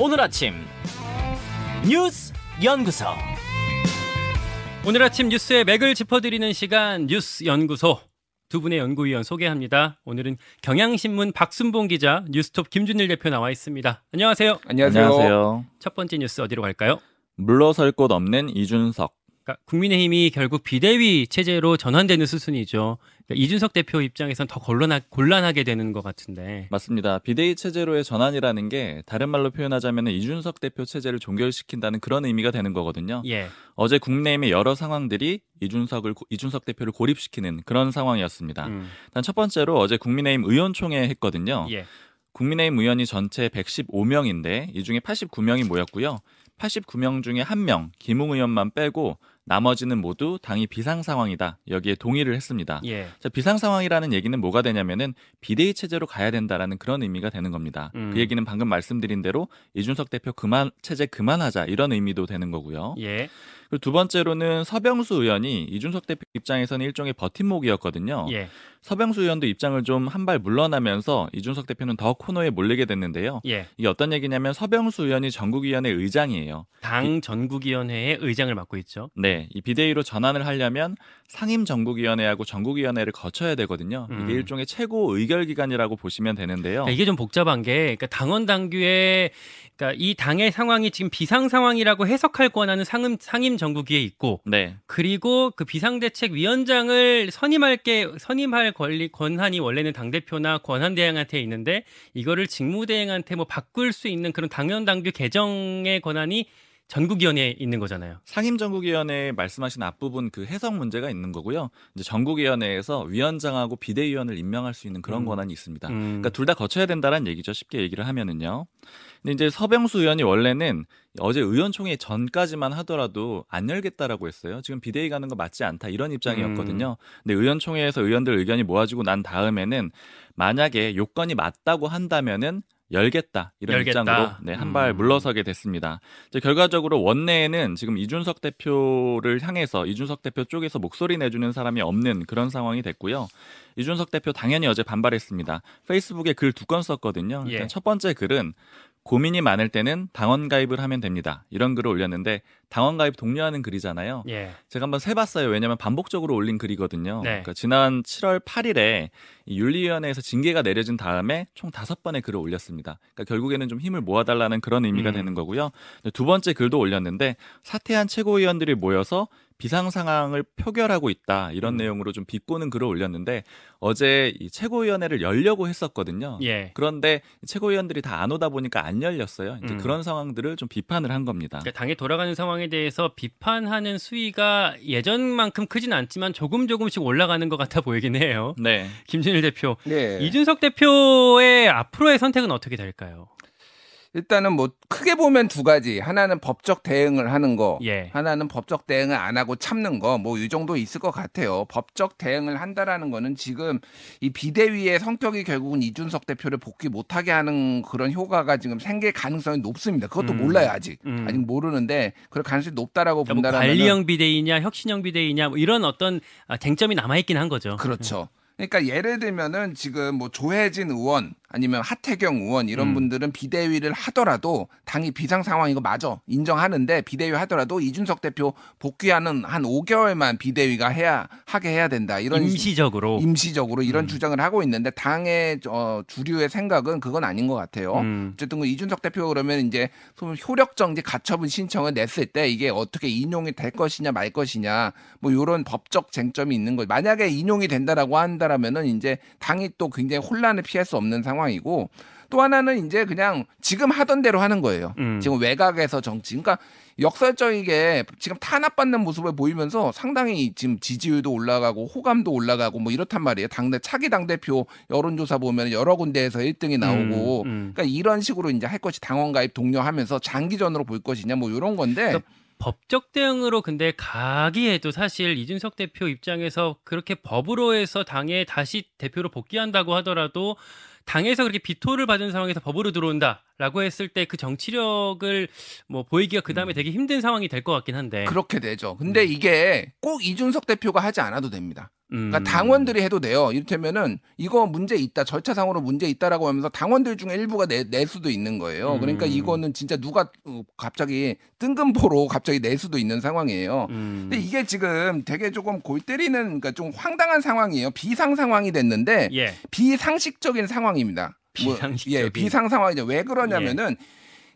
오늘 아침 뉴스 연구소 오늘 아침 뉴스의 맥을 짚어드리는 시간 뉴스 연구소 두 분의 연구위원 소개합니다. 오늘은 경향신문 박순봉 기자, 뉴스톱 김준일 대표 나와 있습니다. 안녕하세요. 안녕하세요. 안녕하세요. 첫 번째 뉴스 어디로 갈까요? 물러설 곳 없는 이준석. 그러니까 국민의힘이 결국 비대위 체제로 전환되는 수순이죠. 그러니까 이준석 대표 입장에선 더 곤란하, 곤란하게 되는 것 같은데. 맞습니다. 비대위 체제로의 전환이라는 게 다른 말로 표현하자면 이준석 대표 체제를 종결시킨다는 그런 의미가 되는 거거든요. 예. 어제 국내임의 여러 상황들이 이준석을 이준석 대표를 고립시키는 그런 상황이었습니다. 음, 일단 첫 번째로 어제 국민의힘 의원총회 했거든요. 예. 국민의힘 의원이 전체 115명인데 이 중에 89명이 모였고요. 89명 중에 1명, 김웅 의원만 빼고 나머지는 모두 당이 비상 상황이다. 여기에 동의를 했습니다. 예. 자, 비상 상황이라는 얘기는 뭐가 되냐면은 비대위 체제로 가야 된다라는 그런 의미가 되는 겁니다. 음. 그 얘기는 방금 말씀드린 대로 이준석 대표 그만 체제 그만하자 이런 의미도 되는 거고요. 예. 그리고 두 번째로는 서병수 의원이 이준석 대표 입장에서는 일종의 버팀목이었거든요. 예. 서병수 의원도 입장을 좀 한 발 물러나면서 이준석 대표는 더 코너에 몰리게 됐는데요. 예. 이게 어떤 얘기냐면 서병수 의원이 전국위원회 의장이에요. 당 전국위원회의 의장을 맡고 있죠. 네, 이 비대위로 전환을 하려면 상임 전국위원회하고 전국위원회를 거쳐야 되거든요. 음. 이게 일종의 최고 의결 기관이라고 보시면 되는데요. 그러니까 이게 좀 복잡한 게 그러니까 당원 당규에 그러니까 이 당의 상황이 지금 비상 상황이라고 해석할 권한은 상임 상임 정국위에 있고 네, 그리고 그 비상대책위원장을 선임할 게 선임할 권리 권한이 원래는 당 대표나 권한 대행한테 있는데 이거를 직무 대행한테 뭐 바꿀 수 있는 그런 당연 당규 개정의 권한이 전국위원회에 있는 거잖아요. 상임 전국위원회 말씀하신 앞부분 그 해석 문제가 있는 거고요. 이제 전국위원회에서 위원장하고 비대위원을 임명할 수 있는 그런 음. 권한이 있습니다. 음. 그러니까 둘 다 거쳐야 된다는 얘기죠. 쉽게 얘기를 하면은요. 근데 이제 서병수 의원이 원래는 어제 의원총회 전까지만 하더라도 안 열겠다라고 했어요. 지금 비대위 가는 거 맞지 않다 이런 입장이었거든요. 근데 의원총회에서 의원들 의견이 모아지고 난 다음에는 만약에 요건이 맞다고 한다면은 열겠다 이런 열겠다. 입장으로 네, 한발 음. 물러서게 됐습니다. 이제 결과적으로 원내에는 지금 이준석 대표를 향해서 이준석 대표 쪽에서 목소리 내주는 사람이 없는 그런 상황이 됐고요. 이준석 대표 당연히 어제 반발했습니다. 페이스북에 글 두 건 썼거든요. 예. 첫 번째 글은 고민이 많을 때는 당원 가입을 하면 됩니다. 이런 글을 올렸는데 당원 가입 독려하는 글이잖아요. 예. 제가 한번 세봤어요. 왜냐하면 반복적으로 올린 글이거든요. 네. 그러니까 지난 7월 8일에 윤리위원회에서 징계가 내려진 다음에 총 다섯 번의 글을 올렸습니다. 그러니까 결국에는 좀 힘을 모아달라는 그런 의미가 음. 되는 거고요. 두 번째 글도 올렸는데 사퇴한 최고위원들이 모여서 비상 상황을 표결하고 있다 이런 음. 내용으로 좀 비꼬는 글을 올렸는데 어제 이 최고위원회를 열려고 했었거든요. 예. 그런데 최고위원들이 다 안 오다 보니까 안 열렸어요. 이제 음. 그런 상황들을 좀 비판을 한 겁니다. 그러니까 당에 돌아가는 상황에 대해서 비판하는 수위가 예전만큼 크진 않지만 조금 조금씩 올라가는 것 같아 보이긴 해요. 네. 김준일 대표, 네. 이준석 대표의 앞으로의 선택은 어떻게 될까요? 일단은 뭐 크게 보면 두 가지. 하나는 법적 대응을 하는 거. 예. 하나는 법적 대응을 안 하고 참는 거. 뭐 이 정도 있을 것 같아요. 법적 대응을 한다라는 거는 지금 이 비대위의 성격이 결국은 이준석 대표를 복귀 못하게 하는 그런 효과가 지금 생길 가능성이 높습니다. 그것도 음. 몰라요 아직. 음. 아직 모르는데 그럴 가능성이 높다라고 그러니까 뭐 본다라면 관리형 비대위냐 혁신형 비대위냐 뭐 이런 어떤 아, 쟁점이 남아 있긴 한 거죠. 그렇죠. 그러니까 예를 들면은 지금 뭐 조혜진 의원 아니면 하태경 의원 이런 음. 분들은 비대위를 하더라도 당이 비상 거 맞아 인정하는데 비대위 하더라도 이준석 대표 복귀하는 한 5개월만 비대위가 해야 하게 해야 된다 이런 임시적으로. 임시적으로 이런 음. 주장을 하고 있는데 당의 어, 주류의 생각은 그건 아닌 것 같아요. 음. 어쨌든 그 이준석 대표 그러면 이제 좀 효력 정지 가처분 신청을 냈을 때 이게 어떻게 인용이 될 것이냐 말 것이냐 뭐 이런 법적 쟁점이 있는 거죠. 만약에 인용이 된다라고 한다라면은 이제 당이 또 굉장히 혼란을 피할 수 없는 상황 이고 또 하나는 이제 그냥 지금 하던 대로 하는 거예요. 음. 지금 외곽에서 정치. 그러니까 역설적이게 지금 탄압받는 모습을 보이면서 상당히 지금 지지율도 올라가고 호감도 올라가고 뭐 이렇단 말이에요. 당대 차기 당 대표 여론조사 보면 여러 군데에서 1등이 나오고 음, 음. 그러니까 이런 식으로 이제 할 것이 당원 가입 독려하면서 장기전으로 볼 것이냐 뭐 이런 건데 그러니까 법적 대응으로 근데 가기에도 사실 이준석 대표 입장에서 그렇게 법으로 해서 당에 다시 대표로 복귀한다고 하더라도 당에서 그렇게 비토를 받은 상황에서 법으로 들어온다. 라고 했을 때 그 정치력을 뭐 보이기가 그 다음에 되게 힘든 상황이 될 것 같긴 한데. 그렇게 되죠. 근데 이게 꼭 이준석 대표가 하지 않아도 됩니다. 음. 그러니까 당원들이 해도 돼요. 이를테면은 이거 문제 있다, 절차상으로 문제 있다라고 하면서 당원들 중에 일부가 내, 낼 수도 있는 거예요. 그러니까 음. 이거는 진짜 누가 어, 갑자기 뜬금포로 갑자기 낼 수도 있는 상황이에요. 음. 근데 이게 지금 되게 조금 골 때리는 그러니까 좀 황당한 상황이에요. 비상 상황이 됐는데 예. 비상식적인 상황입니다. 뭐, 비상식적인. 예, 비상 상황이죠. 왜 그러냐면은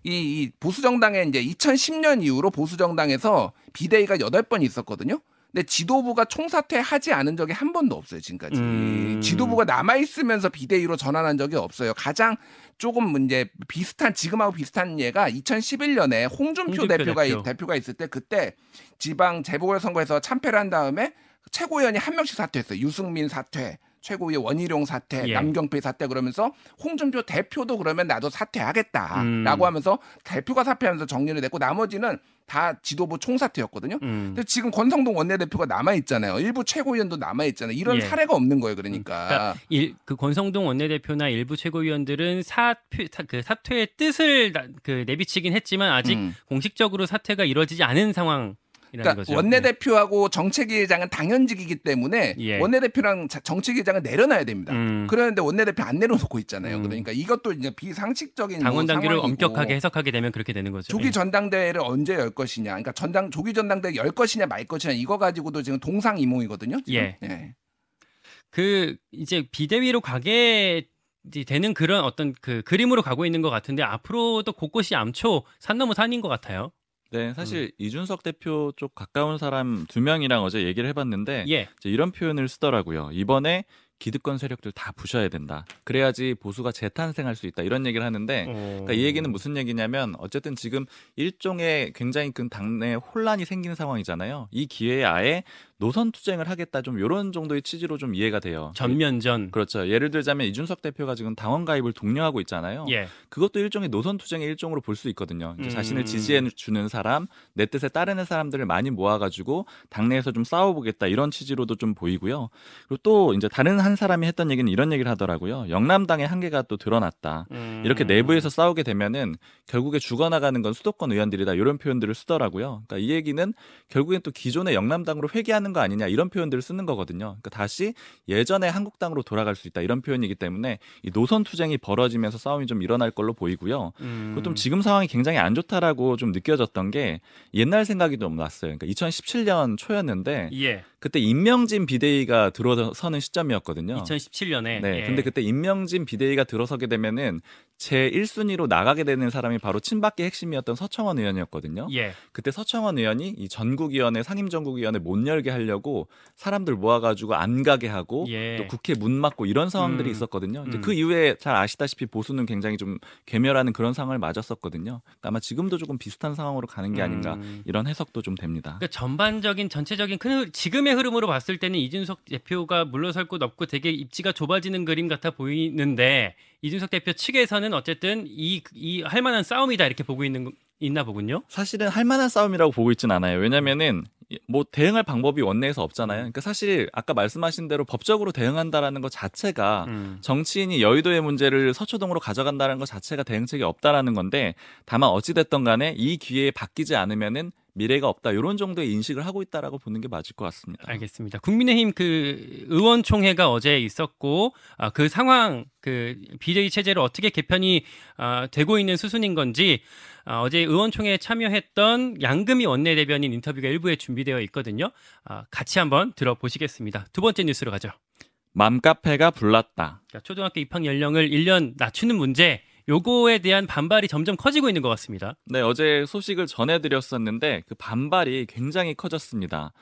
이, 이 보수 정당에 이제 2010년 이후로 보수 정당에서 비대위가 8번 있었거든요. 근데 지도부가 총사퇴하지 않은 적이 한 번도 없어요, 지금까지. 음. 지도부가 남아 있으면서 비대위로 전환한 적이 없어요. 가장 조금 이제 비슷한 지금하고 비슷한 예가 2011년에 홍준표, 홍준표 대표가 대표. 대표가 있을 때 그때 지방 재보궐 선거에서 참패를 한 다음에 최고위원이 한 명씩 사퇴했어요. 유승민 사퇴, 최고위 원희룡 사퇴, 예. 남경필 사퇴 그러면서 홍준표 대표도 그러면 나도 사퇴하겠다라고 음. 하면서 대표가 사퇴하면서 정리를 됐고 나머지는 다 지도부 총사퇴였거든요. 음. 근데 지금 권성동 원내대표가 남아 있잖아요. 일부 최고위원도 남아 있잖아요. 이런 예. 사례가 없는 거예요. 그러니까. 그러니까 일, 그 권성동 원내대표나 일부 최고위원들은 사퇴 사- 그 사퇴의 뜻을 나- 그 내비치긴 했지만 아직 음. 공식적으로 사퇴가 이루어지지 않은 상황이라는 그러니까 거죠. 원내대표하고 정책위의장은 당연직이기 때문에 예. 원내대표랑 자- 정책위의장은 내려놔야 됩니다. 음. 그러는데 원내대표 안 내려놓고 있잖아요. 음. 그러니까 이것도 이제 비상식적인 당원 뭐 당규를 상황이고. 엄격하게 해석하게 되면 그렇게 되는 거죠. 조기 예. 전당대회를 언제 열 것이냐, 그러니까 전당 조기 전당대회 열 것이냐 말 것이냐 이거 가지고도 지금 동상이몽이거든요. 지금. 예. 예. 그 이제 비대위로 가게 되는 그런 어떤 그 그림으로 가고 있는 것 같은데 앞으로도 곳곳이 암초 산 넘어 산인 것 같아요. 네, 사실 이준석 대표 쪽 가까운 사람 두 명이랑 어제 얘기를 해봤는데 예. 이제 이런 표현을 쓰더라고요. 이번에 기득권 세력들 다 부셔야 된다. 그래야지 보수가 재탄생할 수 있다. 이런 얘기를 하는데 그러니까 이 얘기는 무슨 얘기냐면 어쨌든 지금 일종의 굉장히 큰 당내 혼란이 생기는 상황이잖아요. 이 기회에 아예 노선 투쟁을 하겠다 좀 이런 정도의 취지로 좀 이해가 돼요. 전면전. 그렇죠. 예를 들자면 이준석 대표가 지금 당원 가입을 독려하고 있잖아요. 예. 그것도 일종의 노선 투쟁의 일종으로 볼 수 있거든요. 음. 자신을 지지해 주는 사람, 내 뜻에 따르는 사람들을 많이 모아가지고 당내에서 좀 싸워보겠다 이런 취지로도 좀 보이고요. 그리고 또 이제 다른 한 사람이 했던 얘기는 이런 얘기를 하더라고요. 영남당의 한계가 또 드러났다. 음. 이렇게 내부에서 싸우게 되면은 결국에 죽어나가는 건 수도권 의원들이다 이런 표현들을 쓰더라고요. 그러니까 이 얘기는 결국엔 또 기존의 영남당으로 회귀 하는 거 아니냐 이런 표현들을 쓰는 거거든요. 그러니까 다시 예전의 한국당으로 돌아갈 수 있다 이런 표현이기 때문에 이 노선 투쟁이 벌어지면서 싸움이 좀 일어날 걸로 보이고요. 음. 그리고 좀 지금 상황이 굉장히 안 좋다라고 좀 느껴졌던 게 옛날 생각이 좀 났어요. 그러니까 2017년 초였는데 예. 그때 임명진 비대위가 들어서는 시점이었거든요. 2017년에. 네, 예. 근데 그때 임명진 비대위가 들어서게 되면은 제 1순위로 나가게 되는 사람이 바로 친박계 핵심이었던 서청원 의원이었거든요. 예. 그때 서청원 의원이 이 전국위원회, 상임전국위원회 못 열게 하려고 사람들 모아가지고 안 가게 하고 예. 또 국회 문 막고 이런 상황들이 음. 있었거든요. 이제 음. 그 이후에 잘 아시다시피 보수는 굉장히 좀 괴멸하는 그런 상황을 맞았었거든요. 그러니까 아마 지금도 조금 비슷한 상황으로 가는 게 아닌가 음. 이런 해석도 좀 됩니다. 그러니까 전반적인 전체적인 큰 흐- 지금의 흐름으로 봤을 때는 이준석 대표가 물러설 곳 없고 되게 입지가 좁아지는 그림 같아 보이는데 이준석 대표 측에서는 어쨌든 이 이 할 만한 싸움이다 이렇게 보고 있는 거- 있나 보군요. 사실은 할 만한 싸움이라고 보고 있진 않아요. 왜냐면은 뭐 대응할 방법이 원내에서 없잖아요. 그러니까 사실 아까 말씀하신 대로 법적으로 대응한다라는 것 자체가 음. 정치인이 여의도의 문제를 서초동으로 가져간다는 것 자체가 대응책이 없다라는 건데 다만 어찌 됐던 간에 이 기회에 바뀌지 않으면은 미래가 없다 이런 정도의 인식을 하고 있다라고 보는 게 맞을 것 같습니다. 알겠습니다. 국민의힘 그 의원총회가 어제 있었고 아, 그 상황 그 비대위 체제를 어떻게 개편이 아, 되고 있는 수순인 건지 아, 어제 의원총회에 참여했던 양금희 원내대변인 인터뷰가 일부에 준비되어 있거든요. 아, 같이 한번 들어보시겠습니다. 두 번째 뉴스로 가죠. 맘카페가 불났다. 자, 초등학교 입학 연령을 1년 낮추는 문제 요거에 대한 반발이 점점 커지고 있는 것 같습니다. 네, 어제 소식을 전해드렸었는데 그 반발이 굉장히 커졌습니다.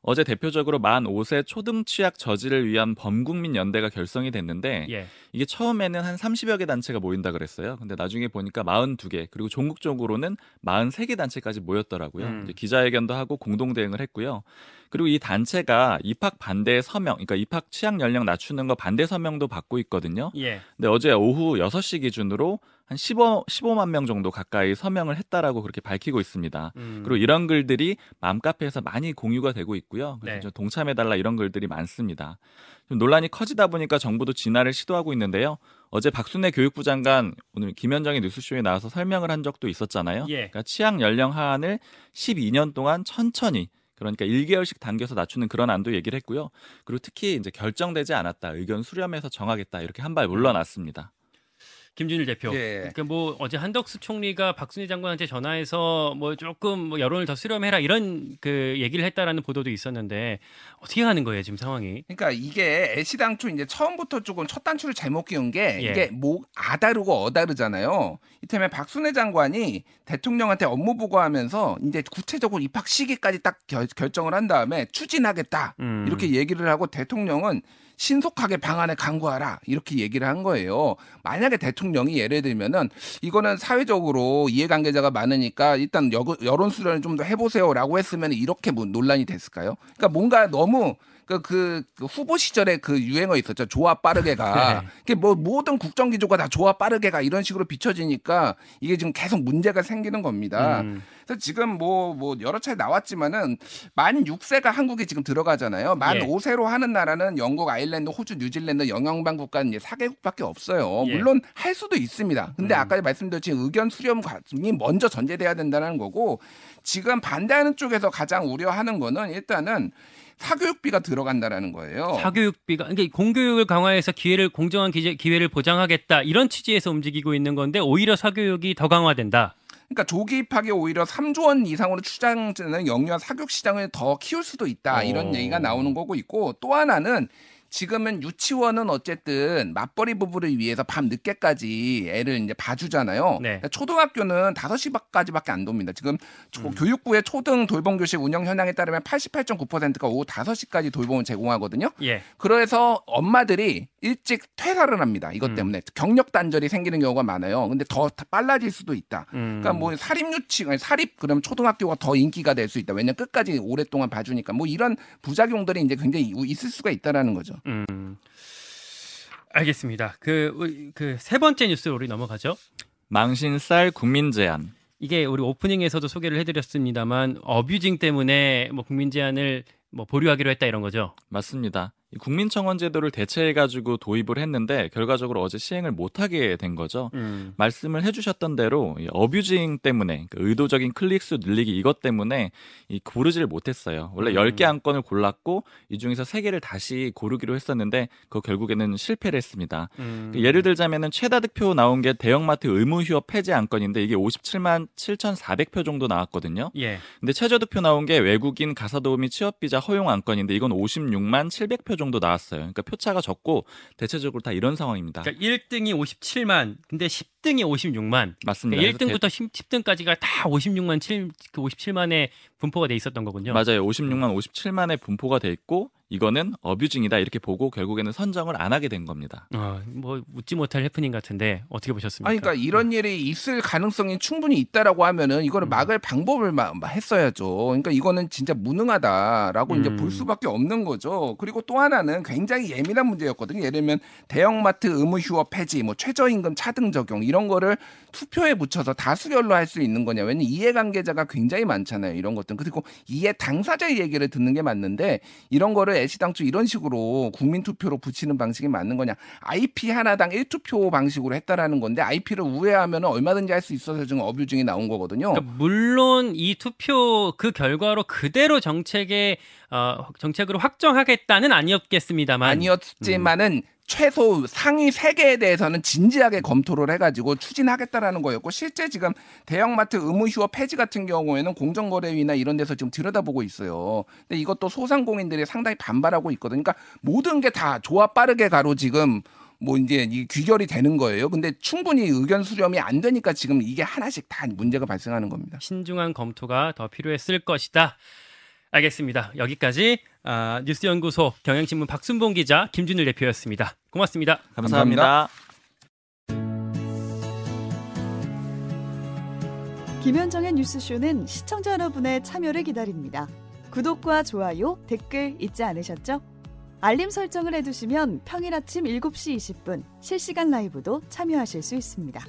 어제 대표적으로 만 5세 초등 취약 저지를 위한 범국민 연대가 결성이 됐는데 예. 이게 처음에는 한 30여 개 단체가 모인다 그랬어요. 근데 나중에 보니까 42개 그리고 전국적으로는 43개 단체까지 모였더라고요. 음. 기자회견도 하고 공동 대응을 했고요. 그리고 이 단체가 입학 반대 서명, 그러니까 입학 취학 연령 낮추는 거 반대 서명도 받고 있거든요. 예. 근데 어제 오후 6시 기준으로 한 15, 15만 명 정도 가까이 서명을 했다라고 그렇게 밝히고 있습니다. 음. 그리고 이런 글들이 맘카페에서 많이 공유가 되고 있고요. 그래서 네. 좀 동참해달라 이런 글들이 많습니다. 좀 논란이 커지다 보니까 정부도 진화를 시도하고 있는데요. 어제 박순애 교육부 장관 오늘 김현정의 뉴스쇼에 나와서 설명을 한 적도 있었잖아요. 예. 그러니까 취학 연령 하한을 12년 동안 천천히 그러니까 1개월씩 당겨서 낮추는 그런 안도 얘기를 했고요. 그리고 특히 이제 결정되지 않았다. 의견 수렴해서 정하겠다. 이렇게 한 발 물러났습니다. 김준일 대표. 예. 그러니까 뭐 어제 한덕수 총리가 박순희 장관한테 전화해서 뭐 조금 뭐 여론을 더 수렴해라 이런 그 얘기를 했다라는 보도도 있었는데 어떻게 가는 거예요 지금 상황이? 그러니까 이게 애시당초 이제 처음부터 조금 첫 단추를 잘못 끼운 게 예. 이게 뭐 아다르고 어다르잖아요. 이때문에 박순애 장관이 대통령한테 업무 보고하면서 이제 구체적으로 입학 시기까지 딱 결, 결정을 한 다음에 추진하겠다 음. 이렇게 얘기를 하고 대통령은 신속하게 방안을 강구하라 이렇게 얘기를 한 거예요. 만약에 대통령이 예를 들면은 이거는 사회적으로 이해관계자가 많으니까 일단 여, 여론 수련을 좀 더 해보세요라고 했으면 이렇게 뭐 논란이 됐을까요? 그러니까 뭔가 너무 그, 그, 그 후보 시절에 그 유행어 있었죠. 좋아 빠르게 가. 네. 이게 뭐 모든 국정 기조가 다 좋아 빠르게 가 이런 식으로 비춰지니까 이게 지금 계속 문제가 생기는 겁니다. 음. 그래서 지금 뭐, 뭐 여러 차례 나왔지만은 만 6세가 한국에 지금 들어가잖아요. 만 예. 5세로 하는 나라는 영국, 아일랜드, 호주, 뉴질랜드, 영향반 국가는 이제 4개국밖에 없어요. 예. 물론 할 수도 있습니다. 근데 음. 아까 말씀드렸지 의견 수렴 과정이 먼저 전제돼야 된다는 거고 지금 반대하는 쪽에서 가장 우려하는 거는 일단은 사교육비가 들어간다라는 거예요. 사교육비가 그러니까 공교육을 강화해서 기회를 공정한 기재, 기회를 보장하겠다 이런 취지에서 움직이고 있는 건데 오히려 사교육이 더 강화된다. 그러니까 조기 입학이 오히려 3조 원 이상으로 추정되는 영유아 사교육 시장을 더 키울 수도 있다 이런 오. 얘기가 나오는 거고 있고 또 하나는 지금은 유치원은 어쨌든 맞벌이 부부를 위해서 밤 늦게까지 애를 이제 봐주잖아요. 네. 그러니까 초등학교는 5시까지밖에 안 돕니다. 지금 초- 음. 교육부의 초등 돌봄 교실 운영 현황에 따르면 88.9%가 오후 5시까지 돌봄을 제공하거든요. 예. 그래서 엄마들이 일찍 퇴사를 합니다. 이것 음. 때문에 경력 단절이 생기는 경우가 많아요. 근데 더 빨라질 수도 있다. 음. 그러니까 뭐 사립 유치 아니 사립 그럼 초등학교가 더 인기가 될 수 있다. 왜냐면 끝까지 오랫동안 봐주니까 뭐 이런 부작용들이 이제 굉장히 있을 수가 있다라는 거죠. 음. 알겠습니다. 그 그 세 번째 뉴스로 우리 넘어가죠. 망신살 국민 제안. 이게 우리 오프닝에서도 소개를 해드렸습니다만 어뷰징 때문에 뭐 국민 제안을 뭐 보류하기로 했다 이런 거죠. 맞습니다. 이 국민청원 제도를 대체해가지고 도입을 했는데 결과적으로 어제 시행을 못하게 된 거죠. 음. 말씀을 해주셨던 대로 이 어뷰징 때문에 그 의도적인 클릭수 늘리기 이것 때문에 이 고르지를 못했어요. 원래 음. 10개 안건을 골랐고 이 중에서 3개를 다시 고르기로 했었는데 그 결국에는 실패를 했습니다. 음. 그 예를 들자면은 최다 득표 나온 게 대형마트 의무 휴업 폐지 안건인데 이게 57만 7,400표 정도 나왔거든요. 예. 근데 최저 득표 나온 게 외국인 가사도우미 취업비자 허용 안건인데 이건 56만 700표 정도 나왔어요. 그러니까 표차가 적고 대체적으로 다 이런 상황입니다. 그러니까 1등이 57만, 근데 10등이 56만. 맞습니다. 그러니까 그래서 1등부터 10, 등까지가다 56만 7, 그 57만에 분포가 돼 있었던 거군요. 맞아요. 56만 57만의 분포가 돼 있고 이거는 어뷰징이다 이렇게 보고 결국에는 선정을 안 하게 된 겁니다. 어, 뭐 웃지 못할 해프닝 같은데 어떻게 보셨습니까? 아니, 그러니까 이런 일이 있을 가능성이 충분히 있다라고 하면은 이거를 음. 막을 방법을 마- 마- 했어야죠. 그러니까 이거는 진짜 무능하다라고 이제 음. 볼 수밖에 없는 거죠. 그리고 또 하나는 굉장히 예민한 문제였거든요. 예를 들면 대형마트 의무 휴업 폐지, 뭐 최저임금 차등 적용 이런 거를 투표에 붙여서 다수결로 할 수 있는 거냐. 왜냐면 이해관계자가 굉장히 많잖아요. 이런 것들. 그리고 이해 당사자의 얘기를 듣는 게 맞는데 이런 거를 애시당초 이런 식으로 국민 투표로 붙이는 방식이 맞는 거냐. IP 하나당 1투표 방식으로 했다라는 건데 IP를 우회하면 얼마든지 할 수 있어서 지금 어뷰징이 나온 거거든요. 그러니까 물론 이 투표 그 결과로 그대로 정책에 어, 정책으로 확정하겠다는 아니었겠습니다만 아니었지만은 최소 상위 세개에 대해서는 진지하게 검토를 해가지고 추진하겠다라는 거였고 실제 지금 대형마트 의무 휴업 폐지 같은 경우에는 공정거래위나 이런 데서 지금 들여다보고 있어요. 근데 이것도 소상공인들이 상당히 반발하고 있거든요. 그러니까 모든 게다 좋아 빠르게 가로 지금 뭐 이제 이 귀결이 되는 거예요. 근데 충분히 의견 수렴이 안 되니까 지금 이게 하나씩 다 문제가 발생하는 겁니다. 신중한 검토가 더 필요했을 것이다. 알겠습니다. 여기까지 아, 뉴스연구소 경향신문 박순봉 기자 김준일 대표였습니다. 고맙습니다. 감사합니다. 김현정의 뉴스쇼는 시청자 여러분의 참여를 기다립니다. 구독과 좋아요, 댓글 잊지 않으셨죠? 알림 설정을 해두시면 평일 아침 7시 20분 실시간 라이브도 참여하실 수 있습니다.